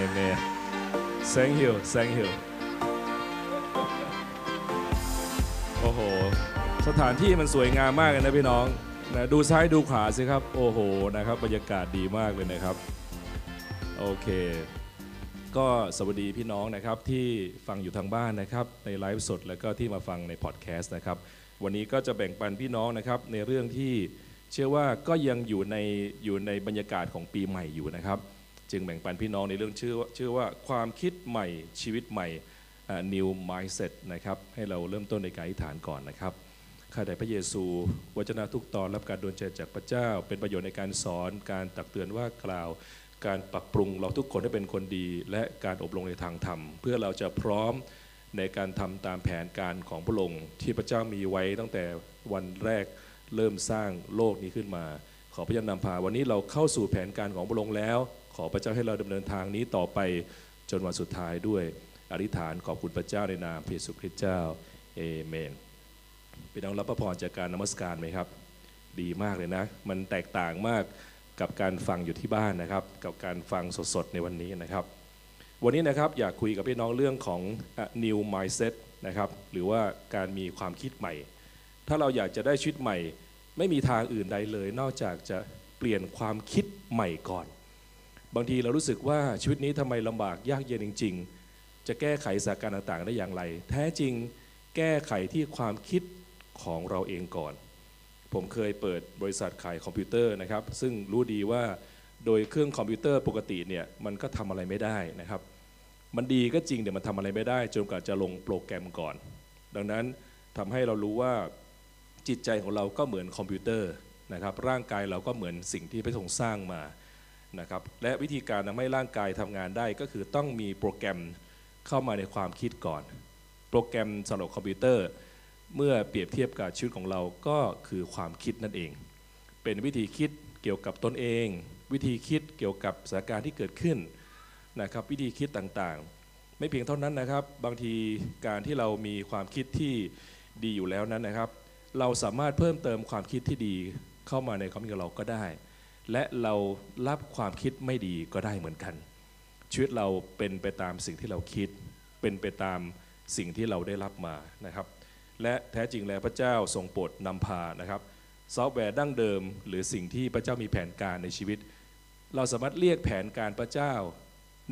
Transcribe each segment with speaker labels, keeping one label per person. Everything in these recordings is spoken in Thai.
Speaker 1: Amen Thank you Thank you โอ้โห สถานที่มันสวยงามมากเลยนะพี่น้องนะดูซ้ายดูขวาสิครับ โอ้โห นะครับ บรรยากาศดีมากเลยนะครับ โอเค ก็สวัสดีพี่น้องนะครับที่ฟังอยู่ทางบ้านนะครับ ในไลฟ์สดแล้วก็ที่มาฟังในพอดแคสต์นะครับ วันนี้ก็จะแบ่งปันพี่น้องนะครับในเรื่องที่เชื่อว่าก็ยังอยู่ในอยู่ในบรรยากาศของปีใหม่อยู่นะครับ จึงแบ่งปันพี่น้องในเรื่องชื่อว่าชื่อว่าความคิดใหม่ชีวิตใหม่ new mindset นะครับให้เราเริ่มต้นในการอธิษฐานก่อนนะครับข้าแต่พระเยซูวจนะทุกตอนรับการดลใจจากพระเจ้า เป็นประโยชน์ในการสอนการตักเตือนว่ากล่าว การปรับปรุงเราทุกคนให้เป็นคนดี และการอบรมในทางธรรม เพื่อเราจะพร้อมในการทำตามแผนการของพระองค์ที่พระเจ้ามีไว้ตั้งแต่วันแรกเริ่มสร้างโลกนี้ขึ้นมา ขอพระเจ้านำพาวันนี้เราเข้าสู่แผนการของพระองค์แล้ว ขอพระเจ้าให้เราดำเนินทางนี้ต่อไปจนวันสุดท้ายด้วยอธิษฐานขอบคุณพระเจ้าในนามพระเยซูคริสต์เจ้าเอเมนพี่น้องรับพระพรจากการนมัสการไหมครับ ดีมากเลยนะ มันแตกต่างมากกับการฟังอยู่ที่บ้านนะครับ กับการฟังสดๆในวันนี้นะครับ วันนี้นะครับอยากคุยกับพี่น้องเรื่องของ new mindset นะครับหรือว่าการมีความคิดใหม่ ถ้าเราอยากจะได้ชีวิตใหม่ ไม่มีทางอื่นใดเลย นอกจากจะเปลี่ยนความคิดใหม่ก่อน บางทีเรารู้สึกว่าชีวิตนี้ทำไมลำบากยากเย็นจริง ๆ จะแก้ไขสถานการณ์ต่างๆ ได้อย่างไร แท้จริงแก้ไขที่ความคิดของเราเองก่อน ผมเคยเปิดบริษัทขายคอมพิวเตอร์นะครับ ซึ่งรู้ดีว่าโดยเครื่องคอมพิวเตอร์ปกติเนี่ยมันก็ทำอะไรไม่ได้นะครับ มันดีก็จริงแต่มันทำอะไรไม่ได้จนกว่าจะลงโปรแกรมก่อน ดังนั้นทำให้เรารู้ว่าจิตใจของเราก็เหมือนคอมพิวเตอร์นะครับ ร่างกายเราก็เหมือนสิ่งที่พระทรงสร้างมา นะครับและวิธีการทำให้ร่างกายทำงานได้ก็คือต้องมีโปรแกรมเข้ามาในความคิดก่อน โปรแกรมสำหรับคอมพิวเตอร์ เมื่อเปรียบเทียบกับชีวิตของเราก็คือความคิดนั่นเอง เป็นวิธีคิดเกี่ยวกับตนเอง วิธีคิดเกี่ยวกับสถานการณ์ที่เกิดขึ้นนะครับวิธีคิดต่างๆ ไม่เพียงเท่านั้นนะครับ บางทีการที่เรามีความคิดที่ดีอยู่แล้วนั้นนะครับ เราสามารถเพิ่มเติมความคิดที่ดีเข้ามาในความคิดของเราก็ได้ และเรารับความคิดไม่ดีก็ได้เหมือนกัน ชีวิตเราเป็นไปตามสิ่งที่เราคิด เป็นไปตามสิ่งที่เราได้รับมานะครับ และแท้จริงแล้วพระเจ้าทรงโปรดนำพานะครับ ซอฟต์แวร์ดั้งเดิม หรือสิ่งที่พระเจ้ามีแผนการในชีวิต เราสามารถเรียกแผนการพระเจ้า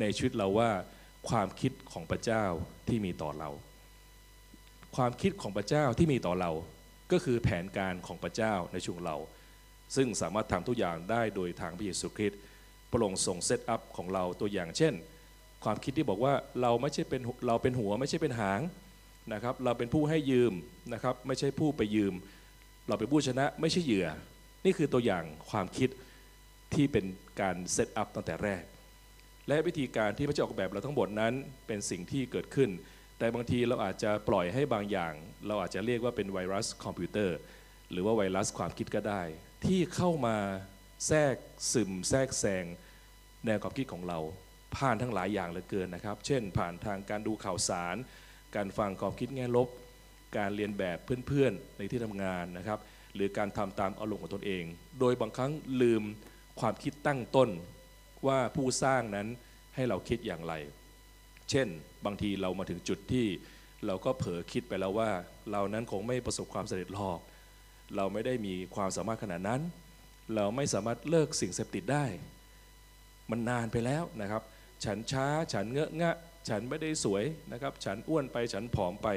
Speaker 1: ในชีวิตเราว่าความคิดของพระเจ้าที่มีต่อเรา ความคิดของพระเจ้าที่มีต่อเรา ก็คือแผนการของพระเจ้าในชีวิตเรา ซึ่งสามารถทำทุกอย่างได้โดยทางพระเยซูคริสต์พระองค์ทรง set up ของเราตัวอย่างเช่น ความคิดที่บอกว่าเราไม่ใช่เป็นเราเป็นหัวไม่ใช่เป็นหางนะครับเราเป็นผู้ให้ยืมนะครับไม่ใช่ผู้ไปยืม เราเป็นผู้ชนะไม่ใช่เหยื่อ นี่คือตัวอย่างความคิดที่เป็นการ set up ตั้งแต่แรก และวิธีการที่พระเจ้าออกแบบเราทั้งหมดนั้นเป็นสิ่งที่เกิดขึ้น แต่บางทีเราอาจจะปล่อยให้บางอย่าง เราอาจจะเรียกว่าเป็นไวรัสคอมพิวเตอร์ หรือว่าไวรัสความคิดก็ได้ ที่เข้ามาแทรกซึมแทรกแซงแนวความคิดของเรา ผ่านทั้งหลายอย่างเหลือเกินนะครับ เช่น ผ่านทางการดูข่าวสาร การฟังความคิดแง่ลบ การเรียนแบบเพื่อนๆในที่ทำงานนะครับ หรือการทำตามอารมณ์ของตนเอง โดยบางครั้งลืมความคิดตั้งต้นว่าผู้สร้างนั้นให้เราคิดอย่างไร เช่น บางทีเรามาถึงจุดที่เราก็เผลอคิดไปแล้วว่า เรานั้นคงไม่ประสบความสำเร็จหรอก เราไม่ได้มีความสามารถขนาดนั้น เราไม่สามารถเลิกสิ่งเสพติดได้ มันนานไปแล้วนะครับ ฉันช้าฉันเงอะงะ ฉันไม่ได้สวยนะครับ ฉันอ้วนไปฉันผอมไป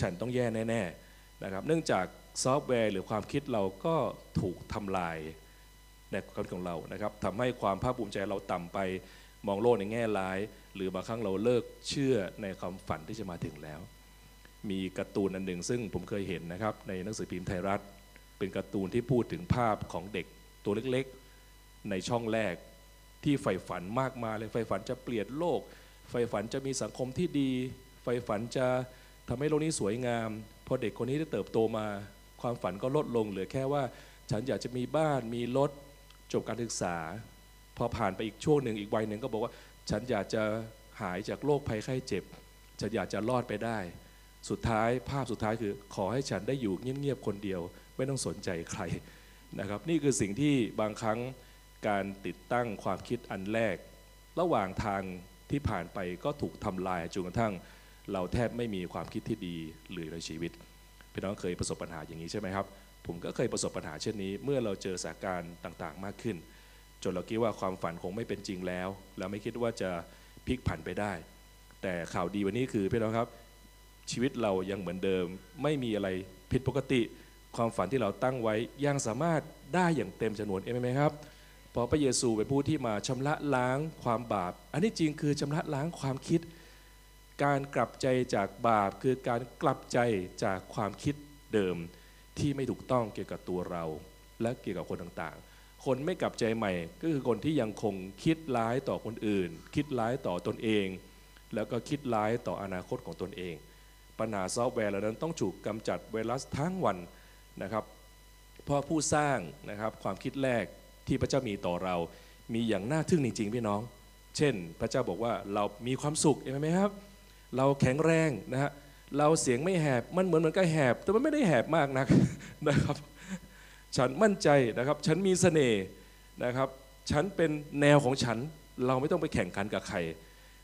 Speaker 1: ฉันต้องแย่แน่ๆนะครับ เนื่องจากซอฟต์แวร์หรือความคิดเราก็ถูกทำลายในความคิดของเรานะครับทำให้ความภาคภูมิใจเราต่ำไปมองโลกในแง่ร้าย หรือบางครั้งเราเลิกเชื่อในความฝันที่จะมาถึงแล้ว มีการ์ตูนอันหนึ่งซึ่งผมเคยเห็นนะครับในหนังสือพิมพ์ไทยรัฐ เป็นการ์ตูนที่พูดถึงภาพของเด็กตัวเล็กๆ ในช่องแรกที่ใฝ่ฝันมากมายเลยใฝ่ฝันจะเปลี่ยนโลกใฝ่ฝันจะมีสังคมที่ดีใฝ่ฝันจะทำให้โลกนี้สวยงาม พอเด็กคนนี้ได้เติบโตมา ความฝันก็ลดลงเหลือแค่ว่า ฉันอยากจะมีบ้านมีรถจบการศึกษา พอผ่านไปอีกช่วงหนึ่งอีกวัยหนึ่งก็บอกว่า ฉันอยากจะหายจากโรคภัยไข้เจ็บ ฉันอยากจะรอดไปได้ สุดท้ายภาพสุดท้ายคือ ขอให้ฉันได้อยู่เงียบๆคนเดียว ไม่ต้องสนใจใครนะครับ นี่คือสิ่งที่บางครั้งการติดตั้งความคิดอันแรก ระหว่างทางที่ผ่านไปก็ถูกทำลายจนกระทั่ง เราแทบไม่มีความคิดที่ดีเหลือในชีวิตพี่น้องเคยประสบปัญหาอย่างนี้ใช่ไหมครับ ผมก็เคยประสบปัญหาเช่นนี้ เมื่อเราเจอสถานการณ์ต่างๆ มากขึ้น จนเราคิดว่าความฝันคงไม่เป็นจริงแล้วแล้วไม่คิดว่าจะพลิกผันไปได้ แต่ข่าวดีวันนี้คือพี่น้องครับชีวิตเรายังเหมือนเดิม ไม่มีอะไรผิดปกติ ความฝันที่เราตั้งไว้ยังสามารถได้อย่างเต็มจำนวนเอเมนไหมครับพราะพระเยซูเป็นผู้ที่มาชำระล้างความบาป อันนี้จริงคือชำระล้างความคิด การกลับใจจากบาป คือการกลับใจจากความคิดเดิมที่ไม่ถูกต้องเกี่ยวกับตัวเรา และเกี่ยวกับคนต่างๆ คนไม่กลับใจใหม่ ก็คือคนที่ยังคงคิดร้ายต่อคนอื่น คิดร้ายต่อตนเอง แล้วก็คิดร้ายต่ออนาคตของตนเอง ปัญหาซอฟต์แวร์เหล่านั้นต้องถูกกำจัดไวรัสทั้งวัน นะครับ เพราะผู้สร้างนะครับความคิดแรกที่พระเจ้ามีต่อเรา มีอย่างน่าทึ่งจริงๆพี่น้อง เช่น พระเจ้าบอกว่าเรามีความสุขเห็นไหมครับ เราแข็งแรงนะฮะเราเสียงไม่แหบมันเหมือนมันก็แหบ แต่มันไม่ได้แหบมากนักนะครับ ฉันมั่นใจนะครับ ฉันมีเสน่ห์นะครับ ฉันเป็นแนวของฉัน เราไม่ต้องไปแข่งขันกับใคร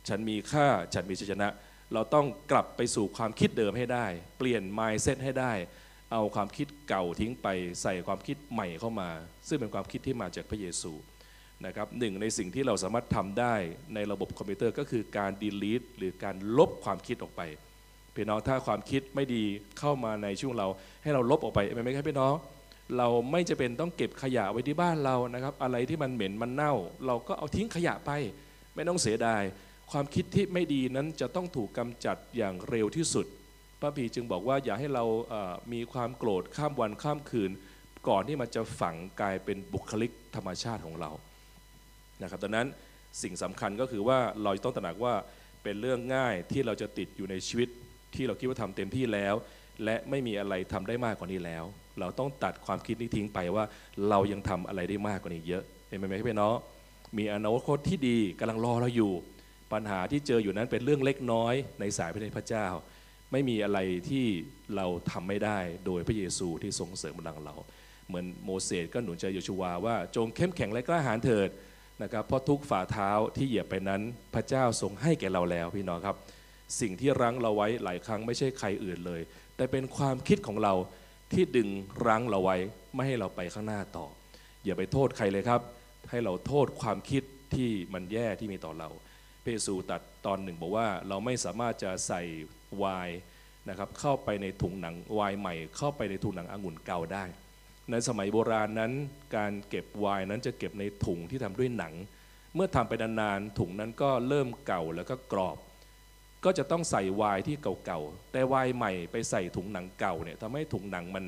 Speaker 1: ฉันมีค่าฉันมีชัยชนะ เราต้องกลับไปสู่ความคิดเดิมให้ได้ เปลี่ยน mindset ให้ได้ เอาความคิดเก่าทิ้งไปใส่ความคิดใหม่เข้ามา ซึ่งเป็นความคิดที่มาจากพระเยซูนะครับหนึ่งในสิ่งที่เราสามารถทำได้ในระบบคอมพิวเตอร์ก็คือการ delete หรือการลบความคิดออกไปพี่น้องถ้าความคิดไม่ดีเข้ามาในช่วงเราให้เราลบออกไปไหมครับพี่น้องเราไม่จะเป็นต้องเก็บขยะไว้ที่บ้านเรานะครับ อะไรที่มันเหม็นมันเน่า เราก็เอาทิ้งขยะไป ไม่ต้องเสียดาย ความคิดที่ไม่ดีนั้นจะต้องถูกกำจัดอย่างเร็วที่สุด พระบีจึงบอกว่าอย่าให้เรามีความโกรธข้ามวันข้ามคืน ก่อนที่มันจะฝังกลายเป็นบุคลิกธรรมชาติของเรานะครับดังนั้นสิ่งสำคัญก็คือว่าเราต้องตระหนักว่าเป็นเรื่องง่ายที่เราจะติดอยู่ในชีวิตที่เราคิดว่าทำเต็มที่แล้ว และไม่มีอะไรทำได้มากกว่านี้แล้ว เราต้องตัดความคิดนี้ทิ้งไปว่า เรายังทำอะไรได้มากกว่านี้เยอะเห็นไหมพี่น้องมีอนาคตที่ดีกำลังรอเราอยู่ ปัญหาที่เจออยู่นั้นเป็นเรื่องเล็กน้อยในสายพระเนตรพระเจ้า ไม่มีอะไรที่เราทำไม่ได้โดยพระเยซูที่ทรงเสริมกำลังเรา เหมือนโมเสสก็หนุนใจโยชูวาว่าจงเข้มแข็งและกล้าหาญเถิดนะครับเพราะทุกฝ่าเท้าที่เหยียบไปนั้นพระเจ้าทรงให้แก่เราแล้วพี่น้องครับ สิ่งที่รั้งเราไว้หลายครั้งไม่ใช่ใครอื่นเลย แต่เป็นความคิดของเราที่ดึงรั้งเราไว้ไม่ให้เราไปข้างหน้าต่อ อย่าไปโทษใครเลยครับ ให้เราโทษความคิดที่มันแย่ที่มีต่อเราเพระเยซูตัดตอนหนึ่งบอกว่าเราไม่สามารถจะใส่ ไวน์นะครับเข้าไปในถุงหนังไวน์ใหม่ เข้าไปในถุงหนังองุ่นเก่าได้ ในสมัยโบราณนั้นการเก็บไวน์นั้นจะเก็บในถุงที่ทำด้วยหนัง เมื่อทำไปนานๆถุงนั้นก็เริ่มเก่าแล้วก็กรอบ ก็จะต้องใส่ไวน์ที่เก่าๆแต่ไวน์ใหม่ไปใส่ถุงหนังเก่าเนี่ยทำให้ถุงหนังมัน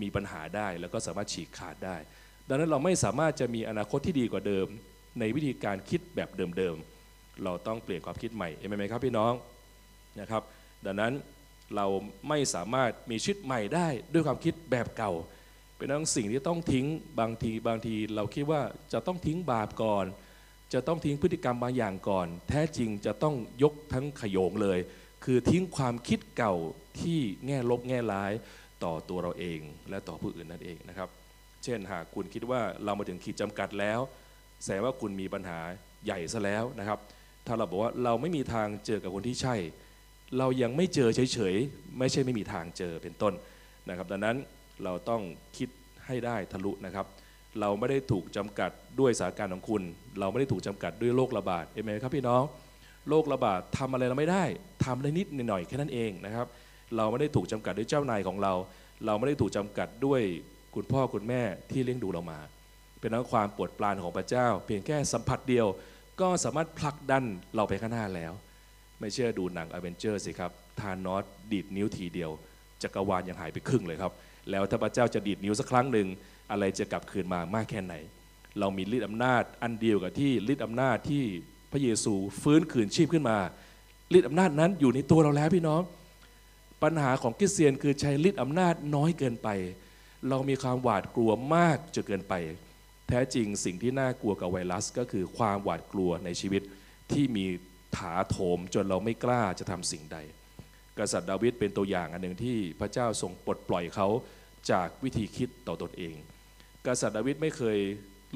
Speaker 1: มีปัญหาได้แล้วก็สามารถฉีกขาดได้ ดังนั้นเราไม่สามารถจะมีอนาคตที่ดีกว่าเดิม ในวิธีการคิดแบบเดิมๆ เราต้องเปลี่ยนความคิดใหม่เห็นไหมครับพี่น้อง นะครับ ดังนั้นเราไม่สามารถมีชีวิตใหม่ได้ด้วยความคิดแบบเก่า เป็นทั้งสิ่งที่ต้องทิ้งบางทีบางที เราคิดว่าจะต้องทิ้งบาปก่อน จะต้องทิ้งพฤติกรรมบางอย่างก่อน แท้จริงจะต้องยกทั้งขโยงเลย คือทิ้งความคิดเก่าที่แง่ลบแง่ร้ายต่อตัวเราเองและต่อผู้อื่นนั่นเองนะครับ เช่นหากคุณคิดว่าเรามาถึงขีดจำกัดแล้ว แสดงว่าคุณมีปัญหาใหญ่ซะแล้วนะครับ ถ้าเราบอกว่าเราไม่มีทางเจอกับคนที่ใช่ เรายังไม่เจอเฉยๆ ไม่ใช่ไม่มีทางเจอเป็นต้นนะครับ ดังนั้นเราต้องคิดให้ได้ทะลุนะครับ เราไม่ได้ถูกจำกัดด้วยสถานการณ์ของคุณ เราไม่ได้ถูกจำกัดด้วยโรคระบาดเอเมนครับพี่น้องโรคระบาดทำอะไรเราไม่ได้ทำได้นิดหน่อยแค่นั้นเองนะครับ เราไม่ได้ถูกจำกัดด้วยเจ้านายของเรา เราไม่ได้ถูกจำกัดด้วยคุณพ่อคุณแม่ที่เลี้ยงดูเรามา เป็นนักความปวดปรานของพระเจ้า เพียงแค่สัมผัสเดียว ก็สามารถผลักดันเราไปข้างหน้าแล้ว ไม่เชื่อดูหนังอเวนเจอร์สิครับทานอสดีดนิ้วทีเดียวจักรวาลยังหายไปครึ่งเลยครับ แล้วถ้าพระเจ้าจะดีดนิ้วสักครั้งหนึ่งอะไรจะกลับคืนมามากแค่ไหน เรามีฤทธิ์อำนาจอันเดียวกับที่ฤทธิ์อำนาจที่พระเยซูฟื้นคืนชีพขึ้นมาฤทธิ์อำนาจนั้นอยู่ในตัวเราแล้วพี่น้อง ปัญหาของคริสเตียนคือใช้ฤทธิ์อำนาจน้อยเกินไป เรามีความหวาดกลัวมากจนเกินไป แท้จริงสิ่งที่น่ากลัวกับไวรัส ก็คือความหวาดกลัวในชีวิตที่มี ถาโถมจนเราไม่กล้าจะทำสิ่งใด กษัตริย์ดาวิดเป็นตัวอย่างอันหนึ่งที่พระเจ้าทรงปลดปล่อยเขาจากวิธีคิดต่อตนเอง กษัตริย์ดาวิดไม่เคย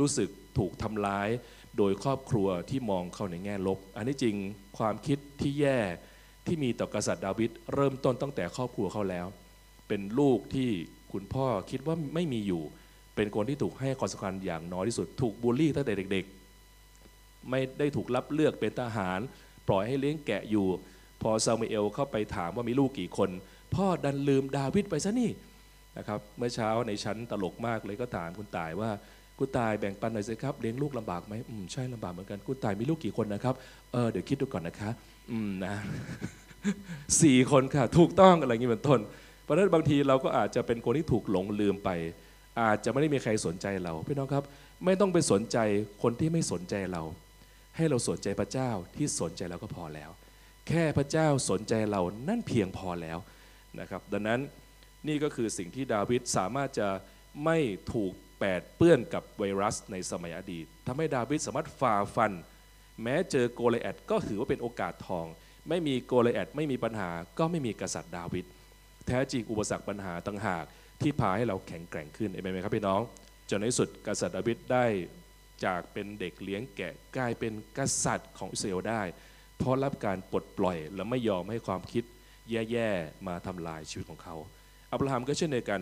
Speaker 1: รู้สึกถูกทำร้ายโดยครอบครัวที่มองเขาในแง่ลบ อันนี้จริงความคิดที่แย่ที่มีต่อกษัตริย์ดาวิดเริ่มต้นตั้งแต่ครอบครัวเขาแล้ว เป็นลูกที่คุณพ่อคิดว่าไม่มีอยู่ เป็นคนที่ถูกให้ความสำคัญอย่างน้อยที่สุด ถูกบูลลี่ตั้งแต่เด็ก ๆ ไม่ได้ถูกรับเลือกเป็นทหาร ปล่อยให้เลี้ยงแกะอยู่ พอซามูเอลเข้าไปถามว่ามีลูกกี่คน พ่อดันลืมดาวิดไปซะนี่นะครับเมื่อเช้าในชั้นตลกมากเลยก็ถามคุณตายว่าคุณตายแบ่งปันหน่อยสิครับเลี้ยงลูกลำบากไหมอืมใช่ลำบากเหมือนกันคุณตายมีลูกกี่คนนะครับเออเดี๋ยวคิดดูก่อนนะคะ อืมนะสี่คนค่ะ ถูกต้องอะไรอย่างนี้เป็นต้น เพราะฉะนั้นบางทีเราก็อาจจะเป็นคนที่ถูกหลงลืมไป อาจจะไม่ได้มีใครสนใจเราพี่น้องครับ ไม่ต้องไปสนใจคนที่ไม่สนใจเรา ให้เราสนใจพระเจ้าที่สนใจเราก็พอแล้ว แค่พระเจ้าสนใจเรานั่นเพียงพอแล้วนะครับ ดังนั้นนี่ก็คือสิ่งที่ดาวิดสามารถจะไม่ถูกแปดเปื้อนกับไวรัสในสมัยอดีตทำให้ดาวิดสามารถฝ่าฟัน แม้เจอโกลแอดก็ถือว่าเป็นโอกาสทอง ไม่มีโกลแอดไม่มีปัญหาก็ไม่มีกษัตริย์ดาวิดแท้จริงอุปสรรคปัญหาต่างหากที่พาให้เราแข็งแกร่งขึ้นเห็นไหมครับพี่น้องจนในที่สุดกษัตริย์ดาวิดได้ จากเป็นเด็กเลี้ยงแกะกลายเป็นกษัตริย์ของอิสราเอลได้ เพราะรับการปลดปล่อยและไม่ยอมให้ความคิดแย่ๆมาทำลายชีวิตของเขา อับราฮัมก็เช่นเดียวกัน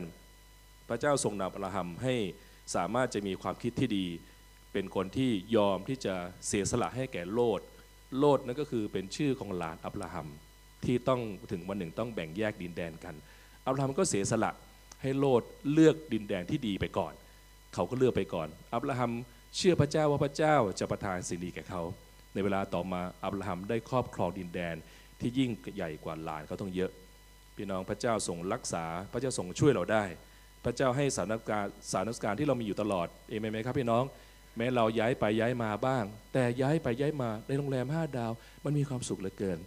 Speaker 1: พระเจ้าทรงนำอับราฮัมให้สามารถจะมีความคิดที่ดี เป็นคนที่ยอมที่จะเสียสละให้แก่โลด โลดนั่นก็คือเป็นชื่อของหลานอับราฮัมที่ต้องถึงวันหนึ่งต้องแบ่งแยกดินแดนกัน อับราฮัมก็เสียสละให้โลดเลือกดินแดนที่ดีไปก่อน เขาก็เลือกไปก่อน อับราฮัม เชื่อพระเจ้าว่าพระเจ้าจะประทานสิ่งดีแก่เขา ในเวลาต่อมาอับราฮัมได้ครอบครองดินแดนที่ยิ่งใหญ่กว่าหลานเขาต้องเยอะ พี่น้องพระเจ้าทรงรักษา พระเจ้าทรงช่วยเราได้ พระเจ้าให้สถานการณ์สถานการณ์ที่เรามีอยู่ตลอดเอเมนไหมครับพี่น้อง แม้เราย้ายไปย้ายมาบ้าง แต่ย้ายไปย้ายมาในโรงแรมห้าดาว มันมีความสุขเหลือเกิน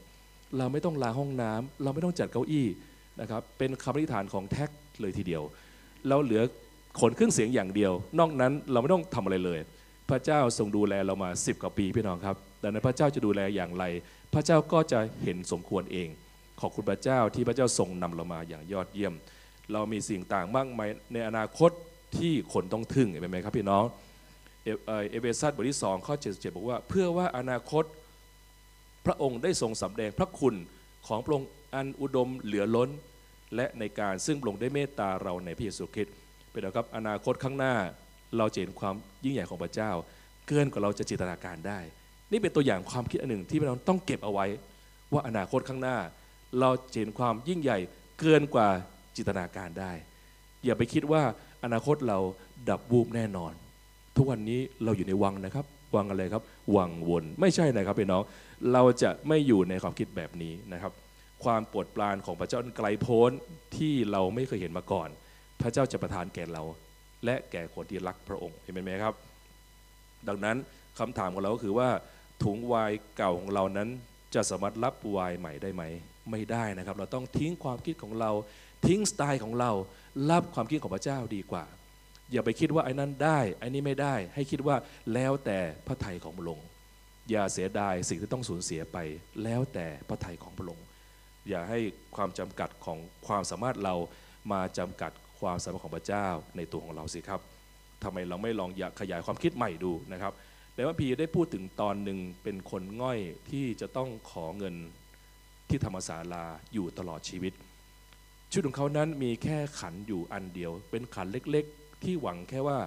Speaker 1: เราไม่ต้องลาห้องน้ำเราไม่ต้องจัดเก้าอี้นะครับเป็นคำอธิษฐานของแท็กเลยทีเดียว เราเหลือ ขนเครื่องเสียงอย่างเดียว นอกนั้นเราไม่ต้องทำอะไรเลย พระเจ้าทรงดูแลเรามา 10 กว่าปีพี่น้องครับ ดังนั้นพระเจ้าจะดูแลอย่างไร พระเจ้าก็จะเห็นสมควรเอง ขอบคุณพระเจ้าที่พระเจ้าทรงนำเรามาอย่างยอดเยี่ยม เรามีสิ่งต่างมากมายในอนาคตที่คนต้องทึ่งเห็นไหมครับพี่น้อง เอเอเอเฟซัสบทที่2ข้อ77บอกว่า เพื่อว่าอนาคตพระองค์ได้ทรงสำแดงพระคุณของพระองค์อันอุดมเหลือล้น และในการซึ่งพระองค์ได้เมตตาเราในพระเยซูคริสต์ เป็นนะครับอนาคตข้างหน้า เราจะเห็นความยิ่งใหญ่ของพระเจ้า เกินกว่าเราจะจินตนาการได้ นี่เป็นตัวอย่างความคิดอันหนึ่งที่เราต้องเก็บเอาไว้ ว่าอนาคตข้างหน้า เราจะเห็นความยิ่งใหญ่เกินกว่าจินตนาการได้ อย่าไปคิดว่าอนาคตเราดับวูบแน่นอน ทุกวันนี้เราอยู่ในวังนะครับ วังอะไรครับ วังวน ไม่ใช่นะครับพี่น้อง เราจะไม่อยู่ในความคิดแบบนี้นะครับ ความปรดปรานของพระเจ้าไกลโพ้นที่เราไม่เคยเห็นมาก่อน พระเจ้าจะประทานแก่เรา และแก่คนที่รักพระองค์เห็นไหมครับ ดังนั้นคำถามของเราก็คือว่าถุงวายเก่าของเรานั้นจะสามารถรับวายใหม่ได้ไหม ไม่ได้นะครับ เราต้องทิ้งความคิดของเรา ทิ้งสไตล์ของเรา รับความคิดของพระเจ้าดีกว่า อย่าไปคิดว่าไอ้นั้นได้ไอ้นี้ไม่ได้ ให้คิดว่าแล้วแต่พระทัยของพระองค์อย่าเสียดายสิ่งที่ต้องสูญเสียไป แล้วแต่พระทัยของพระองค์อย่าให้ความจำกัดของความสามารถเรามาจำกัด ความสามารถของพระเจ้าในตัวของเราสิครับทำไมเราไม่ลองอยากขยายความคิดใหม่ดูนะครับแต่ว่าพีได้พูดถึงตอนหนึ่งเป็นคนง่อยที่จะต้องขอเงินที่ธรรมศาลาอยู่ตลอดชีวิตชุดของเขานั้นมีแค่ขันอยู่อันเดียว เป็นขันเล็กๆ ที่หวังแค่ว่า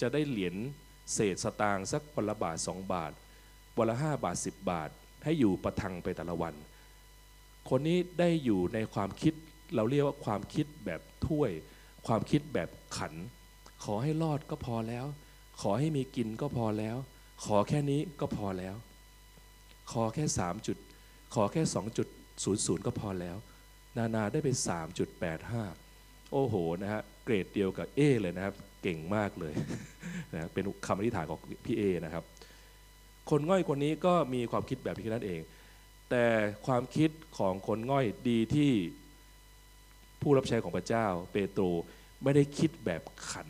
Speaker 1: จะได้เหรียญเศษสตางค์สักวันละบาทสองบาทวันละห้าบาทสิบบาท ให้อยู่ประทังไปแต่ละวัน คนนี้ได้อยู่ในความคิดเราเรียกว่าความคิดแบบถ้วย ความคิดแบบขัน ขอให้รอดก็พอแล้ว ขอให้มีกินก็พอแล้ว ขอแค่นี้ก็พอแล้ว ขอแค่สามจุด ขอแค่สองจุดศูนย์ศูนย์ก็พอแล้ว นานาได้ไป 3.85 โอ้โหนะฮะเกรดเดียวกับเอเลยนะครับ เก่งมากเลยนะเป็นคำอธิษฐานของพี่เอนะครับ คนง่อยคนนี้ก็มีความคิดแบบนี้นั่นเอง แต่ความคิดของคนง่อยดีที่ ผู้รับใช้ของพระเจ้า เปโตรไม่ได้คิดแบบขัน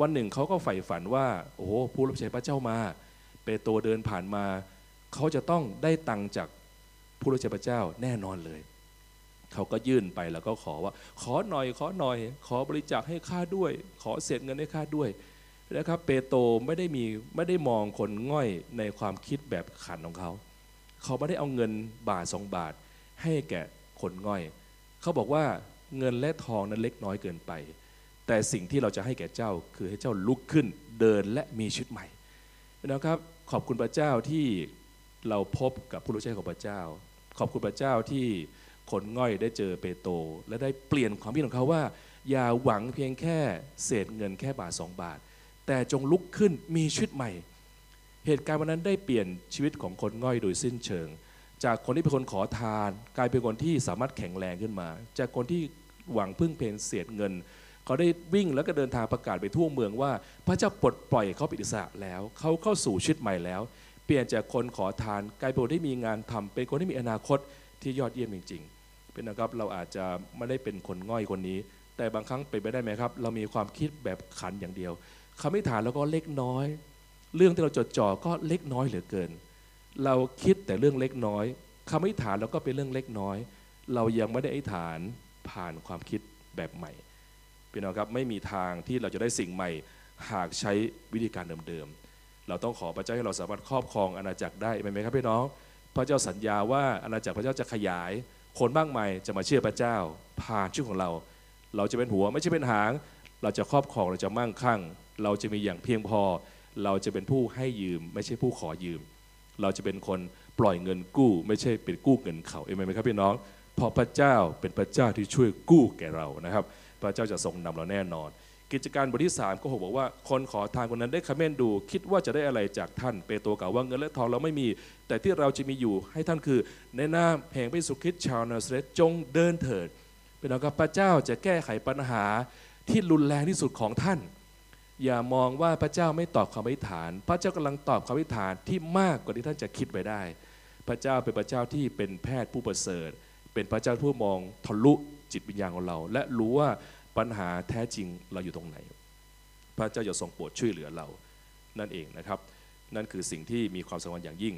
Speaker 1: วันหนึ่งเขาก็ใฝ่ฝันว่า โอ้โหผู้รับใช้พระเจ้ามา เปโตรเดินผ่านมา เขาจะต้องได้ตังค์จากผู้รับใช้พระเจ้าแน่นอนเลย เขาก็ยื่นไปแล้วก็ขอว่า ขอหน่อยขอหน่อย ขอบริจาคให้ข้าด้วย ขอเศษเงินให้ข้าด้วยนะครับเปโตรไม่ได้มีไม่ได้มองคนง่อยในความคิดแบบขันของเขา เขาไม่ได้เอาเงินบาทสองบาทให้แก่คนง่อย เขาบอกว่า เงินและทองนั้นเล็กน้อยเกินไป แต่สิ่งที่เราจะให้แก่เจ้าคือให้เจ้าลุกขึ้นเดินและมีชีวิตใหม่นะครับ ขอบคุณพระเจ้าที่เราพบกับผู้รู้ใจของพระเจ้า ขอบคุณพระเจ้าที่คนง่อยได้เจอเปโตรและได้เปลี่ยนความคิดของเขาว่า อย่าหวังเพียงแค่เศษเงินแค่บาทสองบาท แต่จงลุกขึ้นมีชีวิตใหม่ เหตุการณ์วันนั้นได้เปลี่ยนชีวิตของคนง่อยโดยสิ้นเชิง จากคนที่เป็นคนขอทาน กลายเป็นคนที่สามารถแข็งแรงขึ้นมา จากคนที่ หวังพึ่งเพนเศษเงิน เขาได้วิ่งแล้วก็เดินทางประกาศไปทั่วเมืองว่า พระเจ้าปลดปล่อยเขาเป็นอิสระแล้ว เขาเข้าสู่ชีวิตใหม่แล้ว เปลี่ยนจากคนขอทานกลายเป็นคนที่มีงานทำเป็นคนที่มีอนาคตที่ยอดเยี่ยมจริงๆ เป็นนะครับเราอาจจะไม่ได้เป็นคนง่อยคนนี้ แต่บางครั้งเป็นไปได้ไหมครับ เรามีความคิดแบบขันอย่างเดียวคำไม่ฐานแล้วก็เล็กน้อย เรื่องที่เราจดจ่อก็เล็กน้อยเหลือเกิน เราคิดแต่เรื่องเล็กน้อยคำอธิษฐานแล้วก็เป็นเรื่องเล็กน้อย เรายังไม่ได้อธิษฐาน ผ่านความคิดแบบใหม่พี่น้องครับไม่มีทางที่เราจะได้สิ่งใหม่ หากใช้วิธีการเดิมๆเราต้องขอพระเจ้าให้เราสามารถครอบครองอาณาจักรได้ไหมครับพี่น้อง พระเจ้าสัญญาว่าอาณาจักรพระเจ้าจะขยาย คนมากมายจะมาเชื่อพระเจ้า ผ่านชื่อของเรา เราจะเป็นหัวไม่ใช่เป็นหาง เราจะครอบครองเราจะมั่งคั่ง เราจะมีอย่างเพียงพอ เราจะเป็นผู้ให้ยืม ไม่ใช่ผู้ขอยืม เราจะเป็นคนปล่อยเงินกู้ ไม่ใช่เป็นกู้เงินเขาเองไหมครับพี่น้อง เพราะพระเจ้าเป็นพระเจ้าที่ช่วยกู้แก่เรานะครับ พระเจ้าจะทรงนำเราแน่นอน กิจการบทที่3ก็บอกว่า คนขอทานคนนั้นได้คำเมนดู คิดว่าจะได้อะไรจากท่านเปโตรกล่าวว่าเงินและทองเราไม่มี แต่ที่เราจะมีอยู่ให้ท่านคือ ในนามแห่งพระเยซูคริสต์ชาวนาซาเรตจงเดินเถิดเป็นเอาครับพระเจ้าจะแก้ไขปัญหาที่รุนแรงที่สุดของท่าน อย่ามองว่าพระเจ้าไม่ตอบคำอธิษฐาน พระเจ้ากำลังตอบคำอธิษฐานที่มากกว่าที่ท่านจะคิดไปได้ พระเจ้าเป็นพระเจ้าที่เป็นแพทย์ผู้ประเสริฐ เป็นพระเจ้าผู้มองทะลุจิตวิญญาณของเรา และรู้ว่าปัญหาแท้จริงเราอยู่ตรงไหน พระเจ้าจะทรงโปรดช่วยเหลือเรา นั่นเองนะครับ นั่นคือสิ่งที่มีความสำคัญอย่างยิ่ง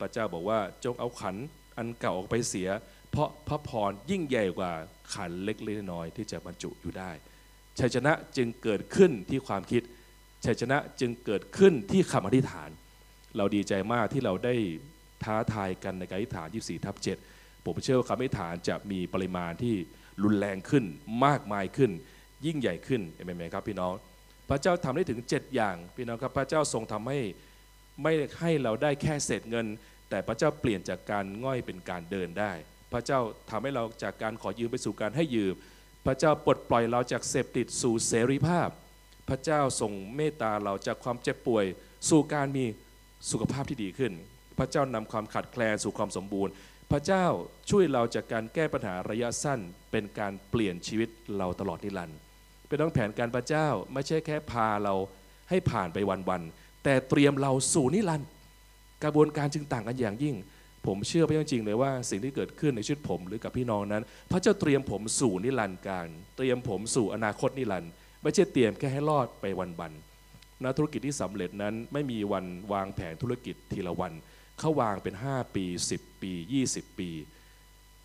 Speaker 1: พระเจ้าบอกว่าจงเอาขันอันเก่าออกไปเสีย เพราะพระพรยิ่งใหญ่กว่าขันเล็กๆน้อยที่จะบรรจุอยู่ได้ชัยชนะจึงเกิดขึ้นที่ความคิดชัยชนะจึงเกิดขึ้นที่คำอธิษฐาน เราดีใจมากที่เราได้ท้าทายกันในการอธิษฐาน 24 ทับ 7 ผมเชื่อว่าคำอธิษฐานจะมีปริมาณที่รุนแรงขึ้นมากมายขึ้น ยิ่งใหญ่ขึ้นเห็นไหมครับพี่น้อง พระเจ้าทำได้ถึง 7 อย่างพี่น้องครับพระเจ้าทรงทำให้ไม่ให้เราได้แค่เศษเงิน แต่พระเจ้าเปลี่ยนจากการง่อยเป็นการเดินได้ พระเจ้าทำให้เราจากการขอยืมไปสู่การให้ยืม พระเจ้าปลดปล่อยเราจากเสพติดสู่เสรีภาพ พระเจ้าทรงเมตตาเราจากความเจ็บป่วย สู่การมีสุขภาพที่ดีขึ้น พระเจ้านำความขัดแคลนสู่ความสมบูรณ์ พระเจ้าช่วยเราจากการแก้ปัญหาระยะสั้น เป็นการเปลี่ยนชีวิตเราตลอดนิรันดร์เป็นต้องแผนการพระเจ้าไม่ใช่แค่พาเราให้ผ่านไปวันๆแต่เตรียมเราสู่นิรันดร์กระบวนการจึงต่างกันอย่างยิ่ง ผมเชื่อไปจริงๆเลยว่าสิ่งที่เกิดขึ้นในชีวิตผมหรือกับพี่น้องนั้น พระเจ้าเตรียมผมสู่นิรันดร์การเตรียมผมสู่อนาคตนิรันดร์ไม่ใช่เตรียมแค่ให้รอดไปวันๆนักธุรกิจที่สำเร็จนั้นไม่มีวันวางแผนธุรกิจทีละวัน เขาวางเป็น 5 ปี 10 ปี 20 ปี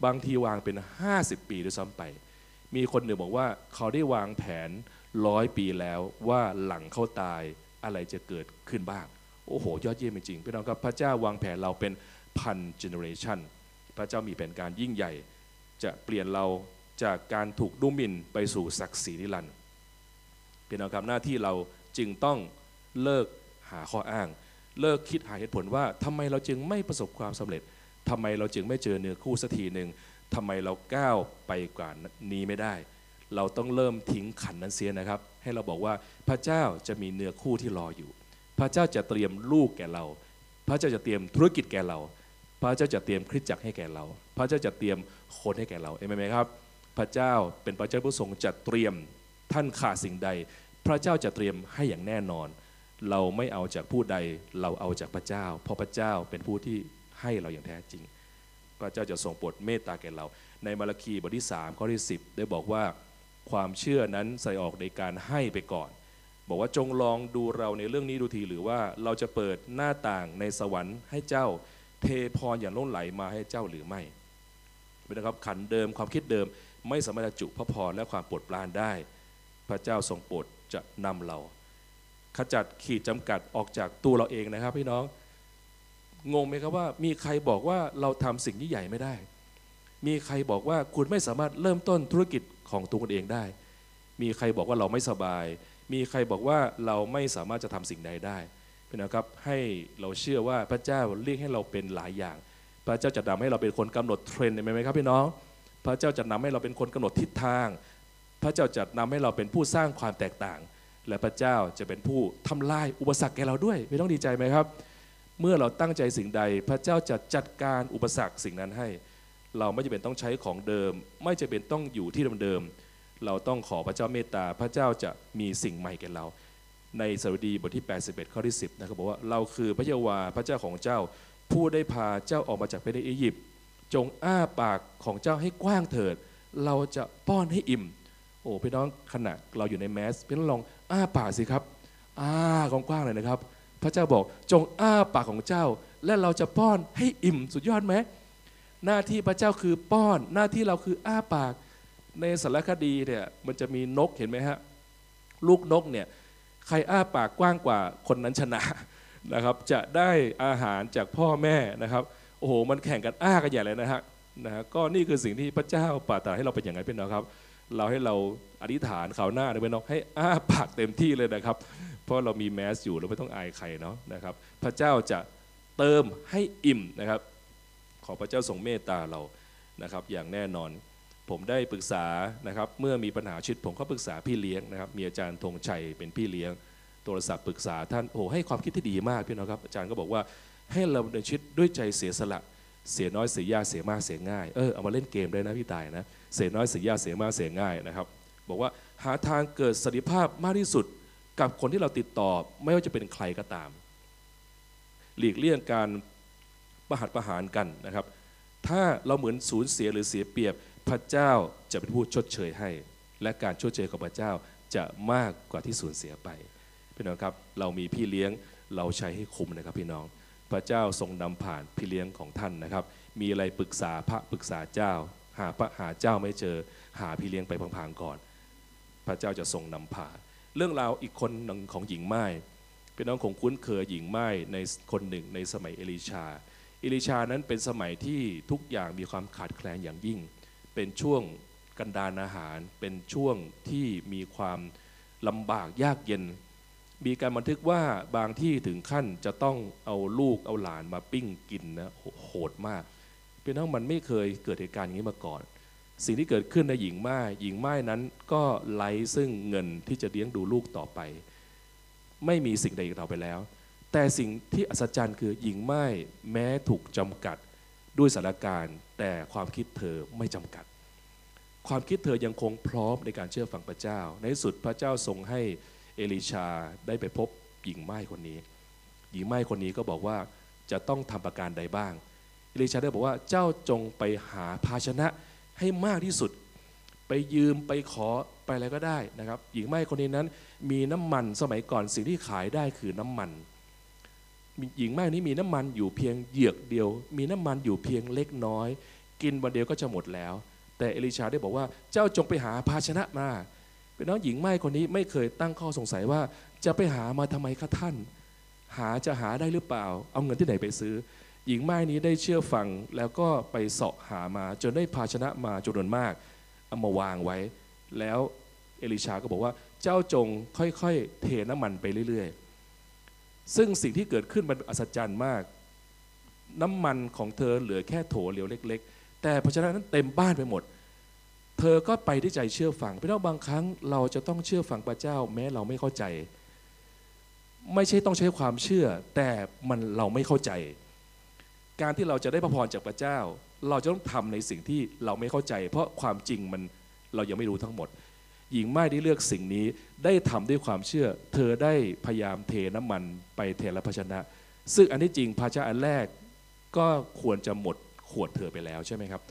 Speaker 1: บางทีวางเป็น 50 ปีด้วยซ้ำไป มีคนหนึ่งบอกว่าเขาได้วางแผนร้อยปีแล้วว่าหลังเขาตายอะไรจะเกิดขึ้นบ้าง โอ้โห ยอดเยี่ยมจริงๆพี่น้องครับพระเจ้าวางแผนเราเป็นพัน generation พระเจ้ามีแผนการยิ่งใหญ่ จะเปลี่ยนเราจากการถูกดูหมิ่นไปสู่ศักดิ์ศรีนิรันดร์พี่น้องครับหน้าที่เราจึงต้องเลิกหาข้ออ้าง เลิกคิดหาเหตุผลว่าทำไมเราจึงไม่ประสบความสำเร็จทำไมเราจึงไม่เจอเนื้อคู่สักทีหนึ่งทำไมเราก้าวไปกว่านี้ไม่ได้ เราต้องเริ่มทิ้งขันนั้นเสียนะครับ ให้เราบอกว่าพระเจ้าจะมีเนื้อคู่ที่รออยู่ พระเจ้าจะเตรียมลูกแก่เรา พระเจ้าจะเตรียมธุรกิจแก่เรา พระเจ้าจะเตรียมคริสตจักรให้แก่เรา พระเจ้าจะเตรียมคนให้แก่เราเอเมนไหมครับ พระเจ้าเป็นพระเจ้าผู้ทรงจัดเตรียมท่านขาดสิ่งใด พระเจ้าจะเตรียมให้อย่างแน่นอน เราไม่เอาจากผู้ใดเราเอาจากพระเจ้า เพราะพระเจ้าเป็นผู้ที่ให้เราอย่างแท้จริง พระเจ้าจะทรงโปรดเมตตาแก่เรา ในมาระคีบทที่3ข้อที่10 ได้บอกว่าความเชื่อนั้นใส่ออกในการให้ไปก่อน บอกว่าจงลองดูเราในเรื่องนี้ดูทีหรือว่าเราจะเปิดหน้าต่างในสวรรค์ให้เจ้าเทพรอย่างล้นไหลมาให้เจ้าหรือไม่นะครับขันเดิมความคิดเดิมไม่สามารถจะจุพระพรและความโปรดปรานได้ พระเจ้าทรงโปรดจะนำเรา ขจัดขีดจำกัดออกจากตัวเราเองนะครับพี่น้อง งงไหมครับว่า มีใครบอกว่าเราทำสิ่งที่ใหญ่ไม่ได้ มีใครบอกว่าคุณไม่สามารถเริ่มต้นธุรกิจของตัวคุณเองได้ มีใครบอกว่าเราไม่สบาย มีใครบอกว่าเราไม่สามารถจะทำสิ่งใดได้พี่น้องครับให้เราเชื่อว่าพระเจ้าเรียกให้เราเป็นหลายอย่าง พระเจ้าจะนำให้เราเป็นคนกำหนดเทรนด์ไหมครับพี่น้อง พระเจ้าจะนำให้เราเป็นคนกำหนดทิศทาง พระเจ้าจะนำให้เราเป็นผู้สร้างความแตกต่าง และพระเจ้าจะเป็นผู้ทำลายอุปสรรคแก่เราด้วยไม่ต้องดีใจไหมครับ เมื่อเราตั้งใจสิ่งใด พระเจ้าจะจัดการอุปสรรคสิ่งนั้นให้ เราไม่จำเป็นต้องใช้ของเดิม ไม่จำเป็นต้องอยู่ที่เดิมๆเราต้องขอพระเจ้าเมตตาพระเจ้าจะมีสิ่งใหม่แก่เรา ในสดุดีบทที่ 81 ข้อที่ 10นะครับบอกว่าเราคือพระเยาว์วาพระเจ้าของเจ้า ผู้ได้พาเจ้าออกมาจากประเทศอียิปต์จงอ้าปากของเจ้าให้กว้างเถิด เราจะป้อนให้อิ่มโอ้พี่น้องขณะเราอยู่ในแมสพี่น้องลอง อ้าปากสิครับ อ้ากว้างๆเลยนะครับ พระเจ้าบอกจงอ้าปากของเจ้า และเราจะป้อนให้อิ่มสุดยอดไหมหน้าที่พระเจ้าคือป้อน หน้าที่เราคืออ้าปาก ในสารคดีเนี่ยมันจะมีนกเห็นไหมฮะลูกนกเนี่ยใครอ้าปากกว้างกว่าคนนั้นชนะนะครับ จะได้อาหารจากพ่อแม่นะครับโอ้โหมันแข่งกันอ้ากันใหญ่เลยนะฮะนะฮะก็นี่คือสิ่งที่พระเจ้าปรารถนาให้เราเป็นอย่างไรเป็นนะครับ เราให้เราอธิษฐานข่าวหน้าเลยเป็นน้องให้อ้าปากเต็มที่เลยนะครับ เพราะเรามีแมสอยู่เราไม่ต้องอายใครเนาะนะครับ พระเจ้าจะเติมให้อิ่มนะครับ ขอพระเจ้าทรงเมตตาเรานะครับ อย่างแน่นอนผมได้ปรึกษานะครับเมื่อมีปัญหาชีวิตผมก็ปรึกษาพี่เลี้ยงนะครับ มีอาจารย์ธงชัยเป็นพี่เลี้ยงโทรศัพท์ปรึกษาท่านโอ้ให้ความคิดที่ดีมากพี่น้องครับอาจารย์ก็บอกว่าให้เราดำเนินชีวิตด้วยใจเสียสละ เสียน้อยเสียยากเสียมากเสียง่ายเออเอามาเล่นเกมได้นะพี่ตายนะเสียน้อยเสียยากเสียมากเสียง่ายนะครับ บอกว่าหาทางเกิดสันติภาพมากที่สุดกับคนที่เราติดต่อไม่ว่าจะเป็นใครก็ตาม หลีกเลี่ยงการประหัตประหารกันนะครับ ถ้าเราเหมือนสูญเสียหรือเสียเปรียบพระเจ้าจะเป็นผู้ชดเชยให้ และการชดเชยของพระเจ้าจะมากกว่าที่สูญเสียไปพี่น้องครับ เรามีพี่เลี้ยงเราใช้ให้คุ้มนะครับพี่น้อง พระเจ้าทรงนำผ่านพี่เลี้ยงของท่านนะครับ มีอะไรปรึกษาพระปรึกษาเจ้า หาพระหาเจ้าไม่เจอ หาพี่เลี้ยงไปพังๆก่อน พระเจ้าจะทรงนำผ่าน เรื่องราวอีกคนหนึ่งของหญิงไม้พี่น้องคงคุ้นเคยหญิงไม้ในคนหนึ่งในสมัยเอลิชา เอลิชานั้นเป็นสมัยที่ทุกอย่างมีความขาดแคลนอย่างยิ่ง เป็นช่วงกันดารอาหาร เป็นช่วงที่มีความลำบากยากเย็น มีการบันทึกว่าบางที่ถึงขั้นจะต้องเอาลูกเอาหลานมาปิ้งกินนะโหดมากพี่น้องมันไม่เคยเกิดเหตุการณ์อย่างนี้มาก่อน สิ่งที่เกิดขึ้นในหญิงไม้หญิงไม้นั้นก็ไร้ซึ่งเงินที่จะเลี้ยงดูลูกต่อไป ไม่มีสิ่งใดอีกต่อไปแล้ว แต่สิ่งที่อัศจรรย์คือหญิงไม้แม้ถูกจำกัดด้วยสถานการณ์ แต่ความคิดเธอไม่จำกัด ความคิดเธอยังคงพร้อมในการเชื่อฟังพระเจ้า ในที่สุดพระเจ้าทรงให้ เอลิชาได้ไปพบหญิงไม้คนนี้ หญิงไม้คนนี้ก็บอกว่าจะต้องทำประการใดบ้าง เอลิชาได้บอกว่าเจ้าจงไปหาภาชนะให้มากที่สุด ไปยืมไปขอไปอะไรก็ได้นะครับ หญิงไม้คนนี้นั้นมีน้ำมันสมัยก่อนสิ่งที่ขายได้คือน้ำมันหญิงไม้คนนี้มีน้ำมันอยู่เพียงเหยือกเดียว มีน้ำมันอยู่เพียงเล็กน้อย กินวันเดียวก็จะหมดแล้ว แต่เอลิชาได้บอกว่าเจ้าจงไปหาภาชนะมา เป็นน้องหญิงไม้คนนี้ไม่เคยตั้งข้อสงสัยว่า จะไปหามาทำไมคะท่าน หาจะหาได้หรือเปล่า เอาเงินที่ไหนไปซื้อ หญิงไม้นี้ได้เชื่อฟังแล้วก็ไปเสาะหามา จนได้ภาชนะมาจำนวนมากเอามาวางไว้ แล้วเอลิชาก็บอกว่าเจ้าจงค่อยๆ เทน้ำมันไปเรื่อยๆ ซึ่งสิ่งที่เกิดขึ้นมันอัศจรรย์มาก น้ำมันของเธอเหลือแค่โถเหลวเล็ก ๆ แต่ภาชนะนั้นเต็มบ้านไปหมดเเธอก็ไปที่ใจเชื่อฟังพี่น้องบางครั้งเราจะต้องเชื่อฟังพระเจ้า แม้เราไม่เข้าใจ ไม่ใช่ต้องใช้ความเชื่อ แต่มันเราไม่เข้าใจ การที่เราจะได้พระพรจากพระเจ้า เราจะต้องทำในสิ่งที่เราไม่เข้าใจ เพราะความจริงมันเรายังไม่รู้ทั้งหมด หญิงไม้ได้เลือกสิ่งนี้ได้ทำด้วยความเชื่อ เธอได้พยายามเทน้ำมันไปเทละภาชนะ ซึ่งอันที่จริงภาชนะอันแรกก็ควรจะหมดขวดเธอไปแล้วใช่ไหมครับ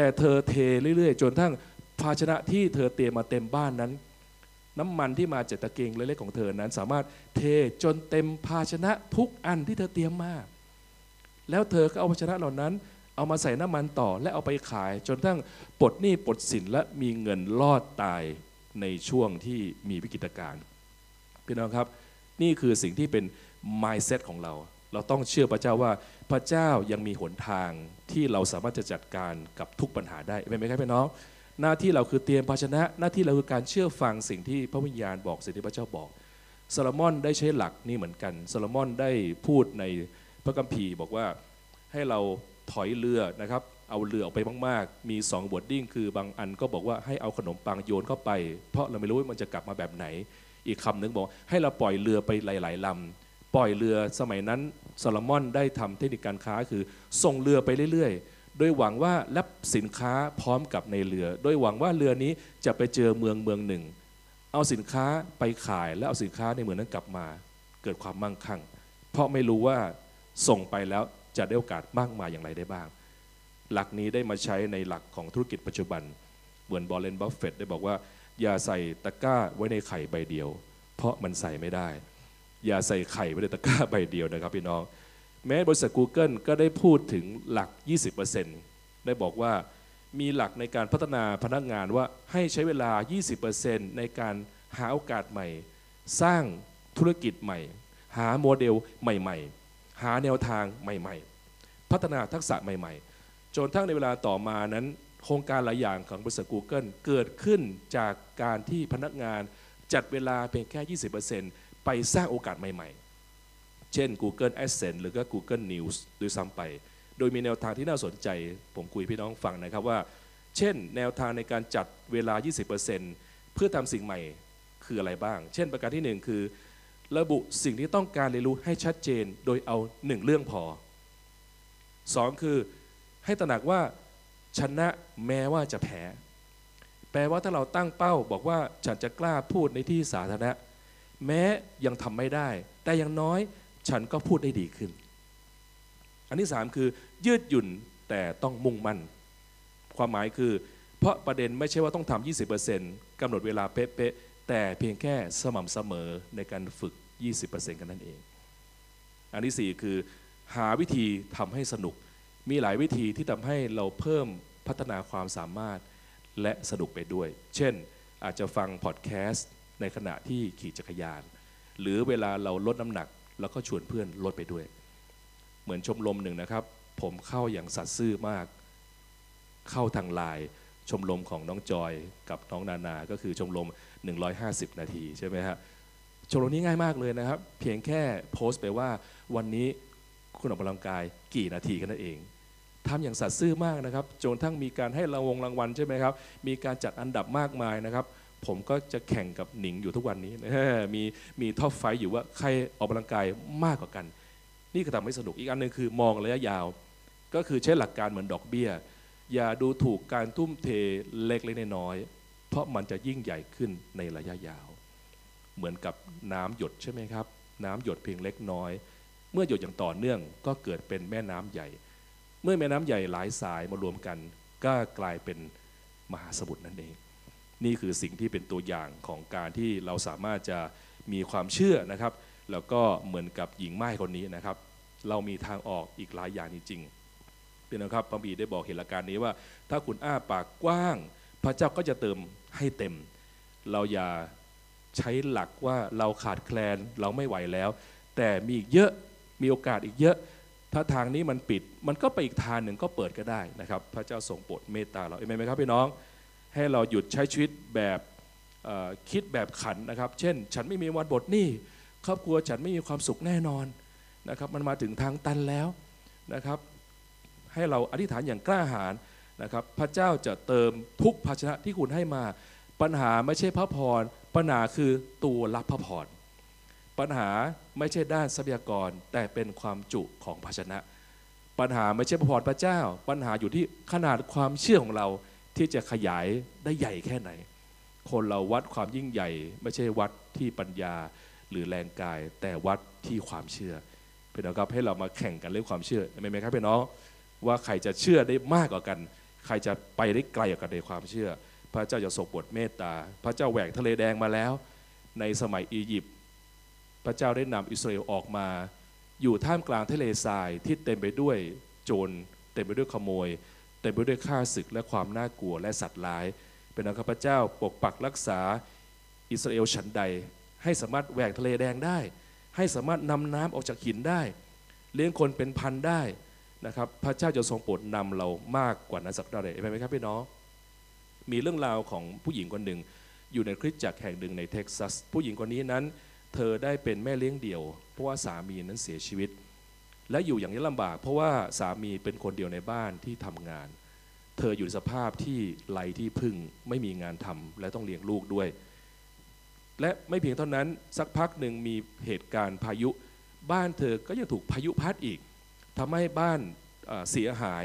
Speaker 1: แต่เธอเทเรื่อยๆ จนทั้งภาชนะที่เธอเตรียมมาเต็มบ้านนั้น น้ำมันที่มาจากตะเกียงเล็กๆของเธอนั้น สามารถเทจนเต็มภาชนะทุกอันที่เธอเตรียมมาแล้วเธอก็เอาภาชนะเหล่านั้น เอามาใส่น้ำมันต่อ และเอาไปขาย จนทั้งปลดหนี้ปลดสินและมีเงินรอดตายในช่วงที่มีวิกฤตการณ์พี่น้องครับ นี่คือสิ่งที่เป็น mindset ของเรา เราต้องเชื่อพระเจ้าว่าพระเจ้ายังมีหนทางที่เราสามารถจะจัดการกับทุกปัญหาได้เป็นไหมครับพี่น้อง หน้าที่เราคือเตรียมภาชนะ หน้าที่เราคือการเชื่อฟังสิ่งที่พระวิญญาณบอกสิ่งที่พระเจ้าบอกซโลมอนได้ใช้หลักนี่เหมือนกันซโลมอนได้พูดในพระคัมภีร์บอกว่าให้เราถอยเรือนะครับเอาเรือออกไปมากๆ มี2บทดิ้งคือบางอันก็บอกว่าให้เอาขนมปังโยนเข้าไป เพราะเราไม่รู้ว่ามันจะกลับมาแบบไหน อีกคำหนึ่งบอกให้เราปล่อยเรือไปหลาย ๆลำ ปล่อยเรือสมัยนั้นโซโลมอนได้ทำเทคนิคการค้าคือส่งเรือไปเรื่อยๆ โดยหวังว่ารับสินค้าพร้อมกับในเรือ โดยหวังว่าเรือนี้จะไปเจอเมืองเมืองหนึ่ง เอาสินค้าไปขายแล้วเอาสินค้าในเมืองนั้นกลับมา เกิดความมั่งคั่ง เพราะไม่รู้ว่าส่งไปแล้วจะได้โอกาสมากมายอย่างไรได้บ้าง หลักนี้ได้มาใช้ในหลักของธุรกิจปัจจุบันเหมือนวอร์เรนบัฟเฟตต์ได้บอกว่า อย่าใส่ตะกร้าไว้ในไข่ใบเดียว เพราะมันใส่ไม่ได้ อย่าใส่ไข่ไว้ในตะกร้าใบเดียวนะครับพี่น้อง แม้บริษัท Google ก็ได้พูดถึงหลัก 20%ได้บอกว่ามีหลักในการพัฒนาพนักงานว่าให้ใช้เวลา 20%ในการหาโอกาสใหม่ สร้างธุรกิจใหม่ หาโมเดลใหม่ ๆ หาแนวทางใหม่ ๆ พัฒนาทักษะใหม่ ๆ จนทั้งในเวลาต่อมานั้น โครงการหลายอย่างของบริษัท Google เกิดขึ้นจากการที่พนักงานจัดเวลาเพียงแค่ 20% ไปสร้างโอกาสใหม่ๆ เช่น Google Adsense หรือก็ Google News โดยซ้ำไป โดยมีแนวทางที่น่าสนใจ ผมคุยพี่น้องฟังนะครับว่า เช่น แนวทางในการจัดเวลา 20%เพื่อทำสิ่งใหม่คืออะไรบ้าง เช่นประการที่หนึ่งคือ ระบุสิ่งที่ต้องการเรียนรู้ให้ชัดเจน โดยเอาหนึ่งเรื่องพอสองคือให้ตระหนักว่าชนะแม้ว่าจะแพ้ แปลว่าถ้าเราตั้งเป้า บอกว่าฉันจะกล้าพูดในที่สาธารณะ แม้ยังทำไม่ได้ แต่อย่างน้อยฉันก็พูดได้ดีขึ้น อันที่สามคือ ยืดหยุ่นแต่ต้องมุ่งมั่น ความหมายคือ เพราะประเด็นไม่ใช่ว่าต้องทำ20%กำหนดเวลาเป๊ะๆแต่เพียงแค่สม่ำเสมอในการฝึก 20%กันนั่นเอง อันที่สี่คือ หาวิธีทำให้สนุก มีหลายวิธีที่ทำให้เราเพิ่มพัฒนาความสามารถและสนุกไปด้วย เช่น อาจจะฟังพอดแคสต์ ในขณะที่ขี่จักรยาน หรือเวลาเราลดน้ำหนัก แล้วก็ชวนเพื่อนลดไปด้วย เหมือนชมรมหนึ่งนะครับ ผมเข้าอย่างสัตย์ซื่อมาก เข้าทางไลน์ชมรมของน้องจอยกับน้องนานา ก็คือชมรม 150 นาทีใช่ไหมฮะชมรมนี้ง่ายมากเลยนะครับ เพียงแค่โพสต์ไปว่าวันนี้คุณออกกำลังกายกี่นาทีกันนั่นเองทำอย่างสัตย์ซื่อมากนะครับจนทั้งมีการให้รางวงรางวัลใช่ไหมครับ มีการจัดอันดับมากมายนะครับ ผมก็จะแข่งกับหนิงอยู่ทุกวันนี้มีมีท็อปไฟอยู่ว่าใครออกกำลังกายมากกว่ากัน นี่ก็ทำให้สนุกอีกอันหนึงคือมองระยะยาว ก็คือใช้หลักการเหมือนดอกเบี้ย อย่าดูถูกการทุ่มเทเล็กเล็กน้อยเพราะมันจะยิ่งใหญ่ขึ้นในระยะยาว เหมือนกับน้ำหยดใช่ไหมครับ น้ำหยดเพียงเล็กน้อย เมื่อหยดอย่างต่อเนื่องก็เกิดเป็นแม่น้ำใหญ่ เมื่อแม่น้ำใหญ่หลายสายมารวมกัน ก็กลายเป็นมหาสมุทรนั่นเอง นี่คือสิ่งที่เป็นตัวอย่างของการที่เราสามารถจะมีความเชื่อนะครับ แล้วก็เหมือนกับหญิงไม้คนนี้นะครับ เรามีทางออกอีกหลายอย่างจริงๆเป็นนะครับพระบีได้บอกเหตุการณ์นี้ว่า ถ้าคุณอ้าปากกว้าง พระเจ้าก็จะเติมให้เต็ม เราอย่าใช้หลักว่าเราขาดแคลนเราไม่ไหวแล้ว แต่มีอีกเยอะมีโอกาสอีกเยอะ ถ้าทางนี้มันปิด มันก็ไปอีกทางหนึ่งก็เปิดก็ได้นะครับ พระเจ้าทรงโปรดเมตตาเราเอเมนไหมครับพี่น้อง ให้เราหยุดใช้ชีวิตแบบคิดแบบขันนะครับ เช่น ฉันไม่มีวันบทหนี้ครอบครัวฉันไม่มีความสุขแน่นอนนะครับ มันมาถึงทางตันแล้วนะครับ ให้เราอธิษฐานอย่างกล้าหาญนะครับ พระเจ้าจะเติมทุกภาชนะที่คุณให้มา ปัญหาไม่ใช่พระพร ปัญหาคือตัวรับพระพร ปัญหาไม่ใช่ด้านทรัพยากร แต่เป็นความจุของภาชนะ ปัญหาไม่ใช่พระพรพระเจ้า ปัญหาอยู่ที่ขนาดความเชื่อของเรา ที่จะขยายได้ใหญ่แค่ไหน คนเราวัดความยิ่งใหญ่ ไม่ใช่วัดที่ปัญญาหรือแรงกาย แต่วัดที่ความเชื่อเป็นนะครับให้เรามาแข่งกันเรื่องความเชื่อเห็นไหมครับพี่น้องว่าใครจะเชื่อได้มากกว่ากัน ใครจะไปได้ไกลกว่ากันในความเชื่อ พระเจ้าจะทรงโปรดเมตตา พระเจ้าแหวกทะเลแดงมาแล้ว ในสมัยอียิปต์พระเจ้าได้นำอิสราเอลออกมา อยู่ท่ามกลางทะเลทรายที่เต็มไปด้วยโจรเต็มไปด้วยขโมย เต็มไปด้วยข้าศึกและความน่ากลัวและสัตว์ร้าย เป็นอันข้าพเจ้าปกปักรักษาอิสราเอลฉันใด ให้สามารถแหวกทะเลแดงได้ ให้สามารถนำน้ำออกจากหินได้ เลี้ยงคนเป็นพันได้นะครับพระเจ้าจะทรงโปรดนำเรามากกว่านั้นสักเท่าไหร่เห็นไหมครับพี่น้องมีเรื่องราวของผู้หญิงคนหนึ่ง อยู่ในคริสตจักรแห่งหนึ่งในเท็กซัส ผู้หญิงคนนี้นั้น เธอได้เป็นแม่เลี้ยงเดี่ยว เพราะว่าสามีนั้นเสียชีวิต และอยู่อย่างนี้ลำบาก เพราะว่าสามีเป็นคนเดียวในบ้านที่ทำงาน เธออยู่ในสภาพที่ไร้ที่พึ่งไม่มีงานทำและต้องเลี้ยงลูกด้วย และไม่เพียงเท่านั้นสักพักหนึ่งมีเหตุการณ์พายุ บ้านเธอก็ยังถูกพายุพัดอีกทำให้บ้านเสียหาย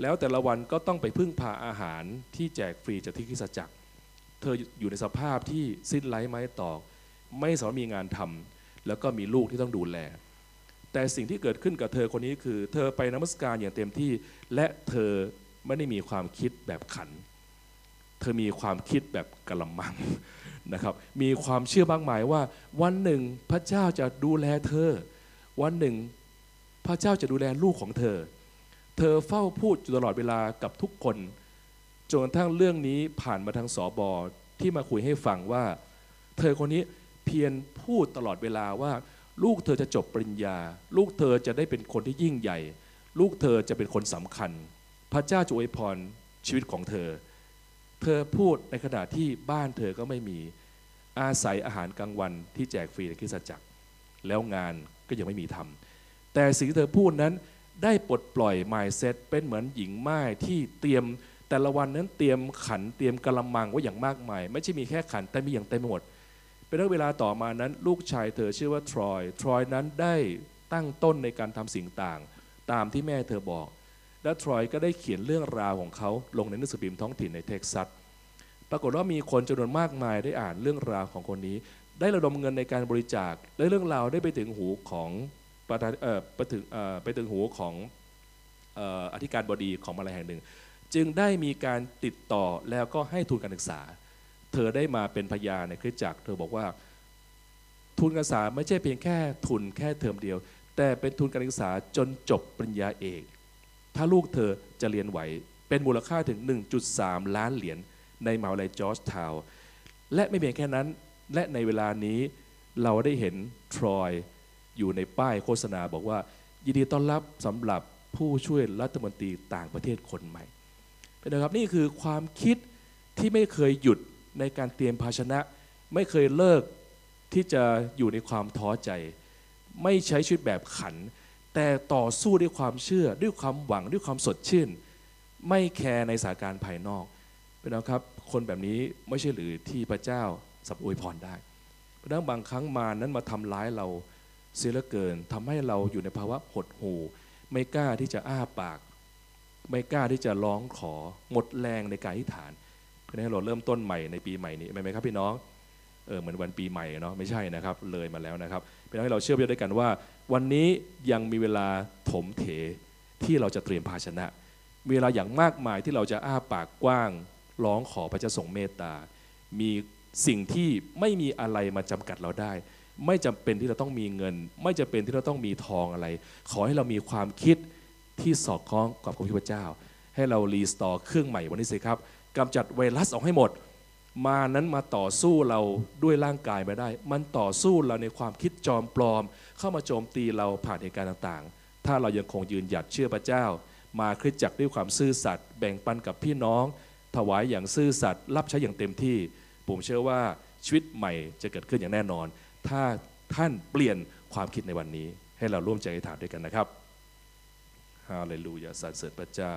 Speaker 1: แล้วแต่ละวันก็ต้องไปพึ่งพาอาหารที่แจกฟรีจากที่คริสจักร เธออยู่ในสภาพที่สิ้นไร้ไม้ตอก ไม่สามารถมีงานทำแล้วก็มีลูกที่ต้องดูแล แต่สิ่งที่เกิดขึ้นกับเธอคนนี้คือ เธอไปนมัสการอย่างเต็มที่ และเธอไม่ได้มีความคิดแบบขัน เธอมีความคิดแบบกระมังนะครับ มีความเชื่อมากมายว่า วันหนึ่งพระเจ้าจะดูแลเธอ วันหนึ่งพระเจ้าจะดูแลลูกของเธอ เธอเฝ้าพูดอยู่ตลอดเวลากับทุกคนจนกระทั่งเรื่องนี้ผ่านมาทางสอบอที่มาคุยให้ฟังว่า เธอคนนี้เพียรพูดตลอดเวลาว่า ลูกเธอจะจบปริญญา ลูกเธอจะได้เป็นคนที่ยิ่งใหญ่ ลูกเธอจะเป็นคนสำคัญ พระเจ้าจะอวยพรชีวิตของเธอ เธอพูดในขณะที่บ้านเธอก็ไม่มีอาศัยอาหารกลางวันที่แจกฟรีในคริสตจักร แล้วงานก็ยังไม่มีทำแต่สิ่งที่เธอพูดนั้นได้ปลดปล่อย mindset เป็นเหมือนหญิงไม้ที่เตรียมแต่ละวันนั้นเตรียมขันเตรียมกะละมังไว้อย่างมากมาย ไม่ใช่มีแค่ขันแต่มีอย่างเต็มหมด เป็นเรื่องเวลาต่อมานั้น ลูกชายเธอชื่อว่าทรอย ทรอยนั้นได้ตั้งต้นในการทำสิ่งต่าง ตามที่แม่เธอบอก และทรอยก็ได้เขียนเรื่องราวของเขาลงในหนังสือพิมพ์ท้องถิ่นในเท็กซัส ปรากฏว่ามีคนจำนวนมากมายได้อ่านเรื่องราวของคนนี้ ได้ระดมเงินในการบริจาค และเรื่องราวได้ไปถึงหูของประธานไปถึงไปถึงหูของออธิการบดีของมาลัยแห่งหนึ่ง จึงได้มีการติดต่อแล้วก็ให้ทุนการศึกษา เธอได้มาเป็นพยานในคริสตจักร เธอบอกว่า ทุนการศึกษาไม่ใช่เพียงแค่ทุนแค่เทอมเดียว แต่เป็นทุนการศึกษาจนจบปริญญาเอก ถ้าลูกเธอจะเรียนไหว เป็นมูลค่าถึง 1.3 ล้านเหรียญในมหาวิทยาลัยจอร์จทาวน์และไม่เพียงแค่นั้น และในเวลานี้เราได้เห็นทรอยอยู่ในป้ายโฆษณาบอกว่า ยินดีต้อนรับสำหรับผู้ช่วยรัฐมนตรีต่างประเทศคนใหม่เป็นนะครับนี่คือความคิดที่ไม่เคยหยุด ในการเตรียมภาชนะ ไม่เคยเลิกที่จะอยู่ในความท้อใจ ไม่ใช้ชีวิตแบบขัน แต่ต่อสู้ด้วยความเชื่อ ด้วยความหวังด้วยความสดชื่น ไม่แคร์ในสถานการณ์ภายนอกเป็นนะครับ คนแบบนี้ไม่ใช่หรือที่พระเจ้าสับอวยพรได้เพราะนั้นบางครั้งมานั้นมาทำร้ายเราเสียเหลือเกินทำให้เราอยู่ในภาวะหดหู่ไม่กล้าที่จะอ้าปาก ไม่กล้าที่จะร้องขอหมดแรงในการอธิษฐาน เพราะฉะนั้เราเริ่มต้นใหม่ในปีใหม่นี้ไหมครับพี่น้องเออเหมือนวันปีใหม่เนาะไม่ใช่นะครับเลยมาแล้วนะครับเป็นให้เราเชื่อไปด้วยกันว่า วันนี้ยังมีเวลาถมเถที่เราจะเตรียมภาชนะ มีเวลาอย่างมากมายที่เราจะอ้าปากกว้างร้องขอพระเจ้าทรงเมตตา มีสิ่งที่ไม่มีอะไรมาจำกัดเราได้ ไม่จำเป็นที่เราต้องมีเงิน ไม่จำเป็นที่เราต้องมีทองอะไร ขอให้เรามีความคิดที่สอดคล้องกับพระเจ้า ให้เรารีสตอร์เครื่องใหม่วันนี้สิครับ กำจัดไวรัสออกให้หมด มานั้นมาต่อสู้เราด้วยร่างกายไม่ได้ มันต่อสู้เราในความคิดจอมปลอม เข้ามาโจมตีเราผ่านเหตุการณ์ต่างๆ ถ้าเรายังคงยืนหยัดเชื่อพระเจ้า มาคริสตจักรด้วยความซื่อสัตย์แบ่งปันกับพี่น้อง ถวายอย่างซื่อสัตย์รับใช้อย่างเต็มที่ ผมเชื่อว่าชีวิตใหม่จะเกิดขึ้นอย่างแน่นอน ถ้าท่านเปลี่ยนความคิดในวันนี้ ให้เราร่วมใจอธิษฐานด้วยกันนะครับฮาเลลูยาสรรเสริญพระเจ้า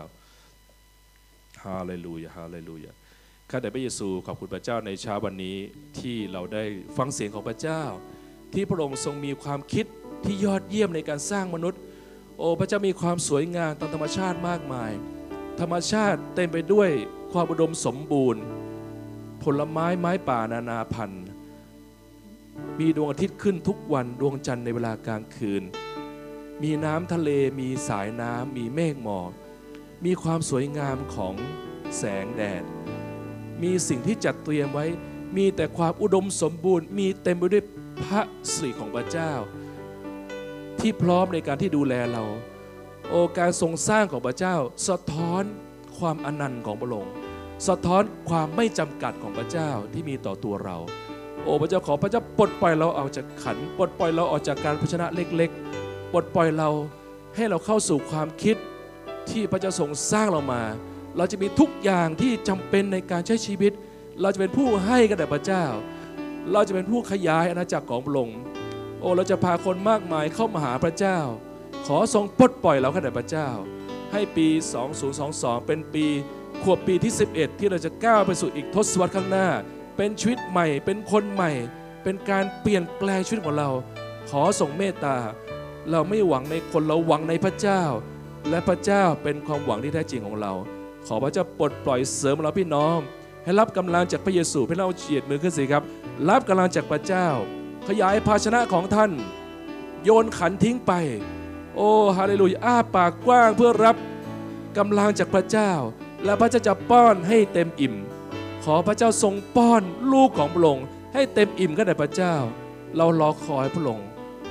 Speaker 1: ฮาเลลูยาฮาเลลูยาข้าแต่พระเยซูขอบคุณพระเจ้าในเช้าวันนี้ที่เราได้ฟังเสียงของพระเจ้า ที่พระองค์ทรงมีความคิดที่ยอดเยี่ยมในการสร้างมนุษย์ โอ้พระเจ้ามีความสวยงามตามธรรมชาติมากมาย ธรรมชาติเต็มไปด้วยความอุดมสมบูรณ์ ผลไม้ไม้ป่านานาพันธุ์ มีดวงอาทิตย์ขึ้นทุกวันดวงจันทร์ในเวลากลางคืน มีน้ำทะเลมีสายน้ำมีเมฆหมอก มีความสวยงามของแสงแดด มีสิ่งที่จัดเตรียมไว้ มีแต่ความอุดมสมบูรณ์ มีเต็มไปด้วยพระสิริของพระเจ้า ที่พร้อมในการที่ดูแลเรา โอการทรงสร้างของพระเจ้า สะท้อนความอนันต์ของพระองค์สะท้อนความไม่จำกัดของพระเจ้าที่มีต่อตัวเราโโอ้พระเจ้าขอพระเจ้าปลดปล่อยเราออกจากขัน ปลดปล่อยเราออกจากการพชนะเล็กๆ ปลดปล่อยเราให้เราเข้าสู่ความคิด ที่พระเจ้าทรงสร้างเรามา เราจะมีทุกอย่างที่จำเป็นในการใช้ชีวิต เราจะเป็นผู้ให้กับแด่พระเจ้า เราจะเป็นผู้ขยายอาณาจักรของพระองค์โอ้เราจะพาคนมากมายเข้ามาหาพระเจ้า ขอทรงปลดปล่อยเรากับแด่พระเจ้า ให้ปี 2022 เป็นปีขวบปีที่ 11 ที่เราจะก้าวไปสู่อีกทศวรรษข้างหน้า เป็นชีวิตใหม่ เป็นคนใหม่ เป็นการเปลี่ยนแปลงชีวิตของเรา ขอส่งเมตตา เราไม่หวังในคนเราหวังในพระเจ้า และพระเจ้าเป็นความหวังที่แท้จริงของเรา ขอพระเจ้าปลดปล่อยเสริมเราพี่น้อง ให้รับกำลังจากพระเยซูให้เราเฉียดมือขึ้นสิครับ รับกำลังจากพระเจ้า ขยายภาชนะของท่าน โยนขันทิ้งไป โอ้ฮาเลลูยาอ้าปากกว้างเพื่อรับกำลังจากพระเจ้า และพระเจ้าจะป้อนให้เต็มอิ่ม ขอพระเจ้าทรงป้อนลูกของพระองค์ให้เต็มอิ่มกันแด่พระเจ้า เรารอคอยพระองค์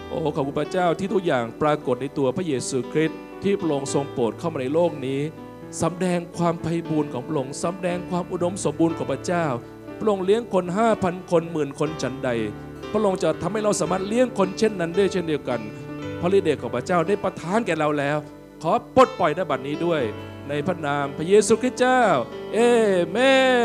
Speaker 1: โอ้ขอบคุณพระเจ้าที่ทุกอย่างปรากฏในตัวพระเยซูคริสต์ ที่พระองค์ทรงโปรดเข้ามาในโลกนี้สำแดงความไพ่บูรณ์ของพระองค์สำแดงความอุดมสมบูรณ์ของพระเจ้า พระองค์เลี้ยงคนห้าพันคนหมื่นคนฉันใด พระองค์จะทำให้เราสามารถเลี้ยงคนเช่นนั้นได้เช่นเดียวกันพระฤทธิ์เดชของพระเจ้าได้ประทานแก่เราแล้ว ขอปลดปล่อยในบัดนี้ด้วย ในพระนามพระเยซูคริสต์เจ้า เอเมน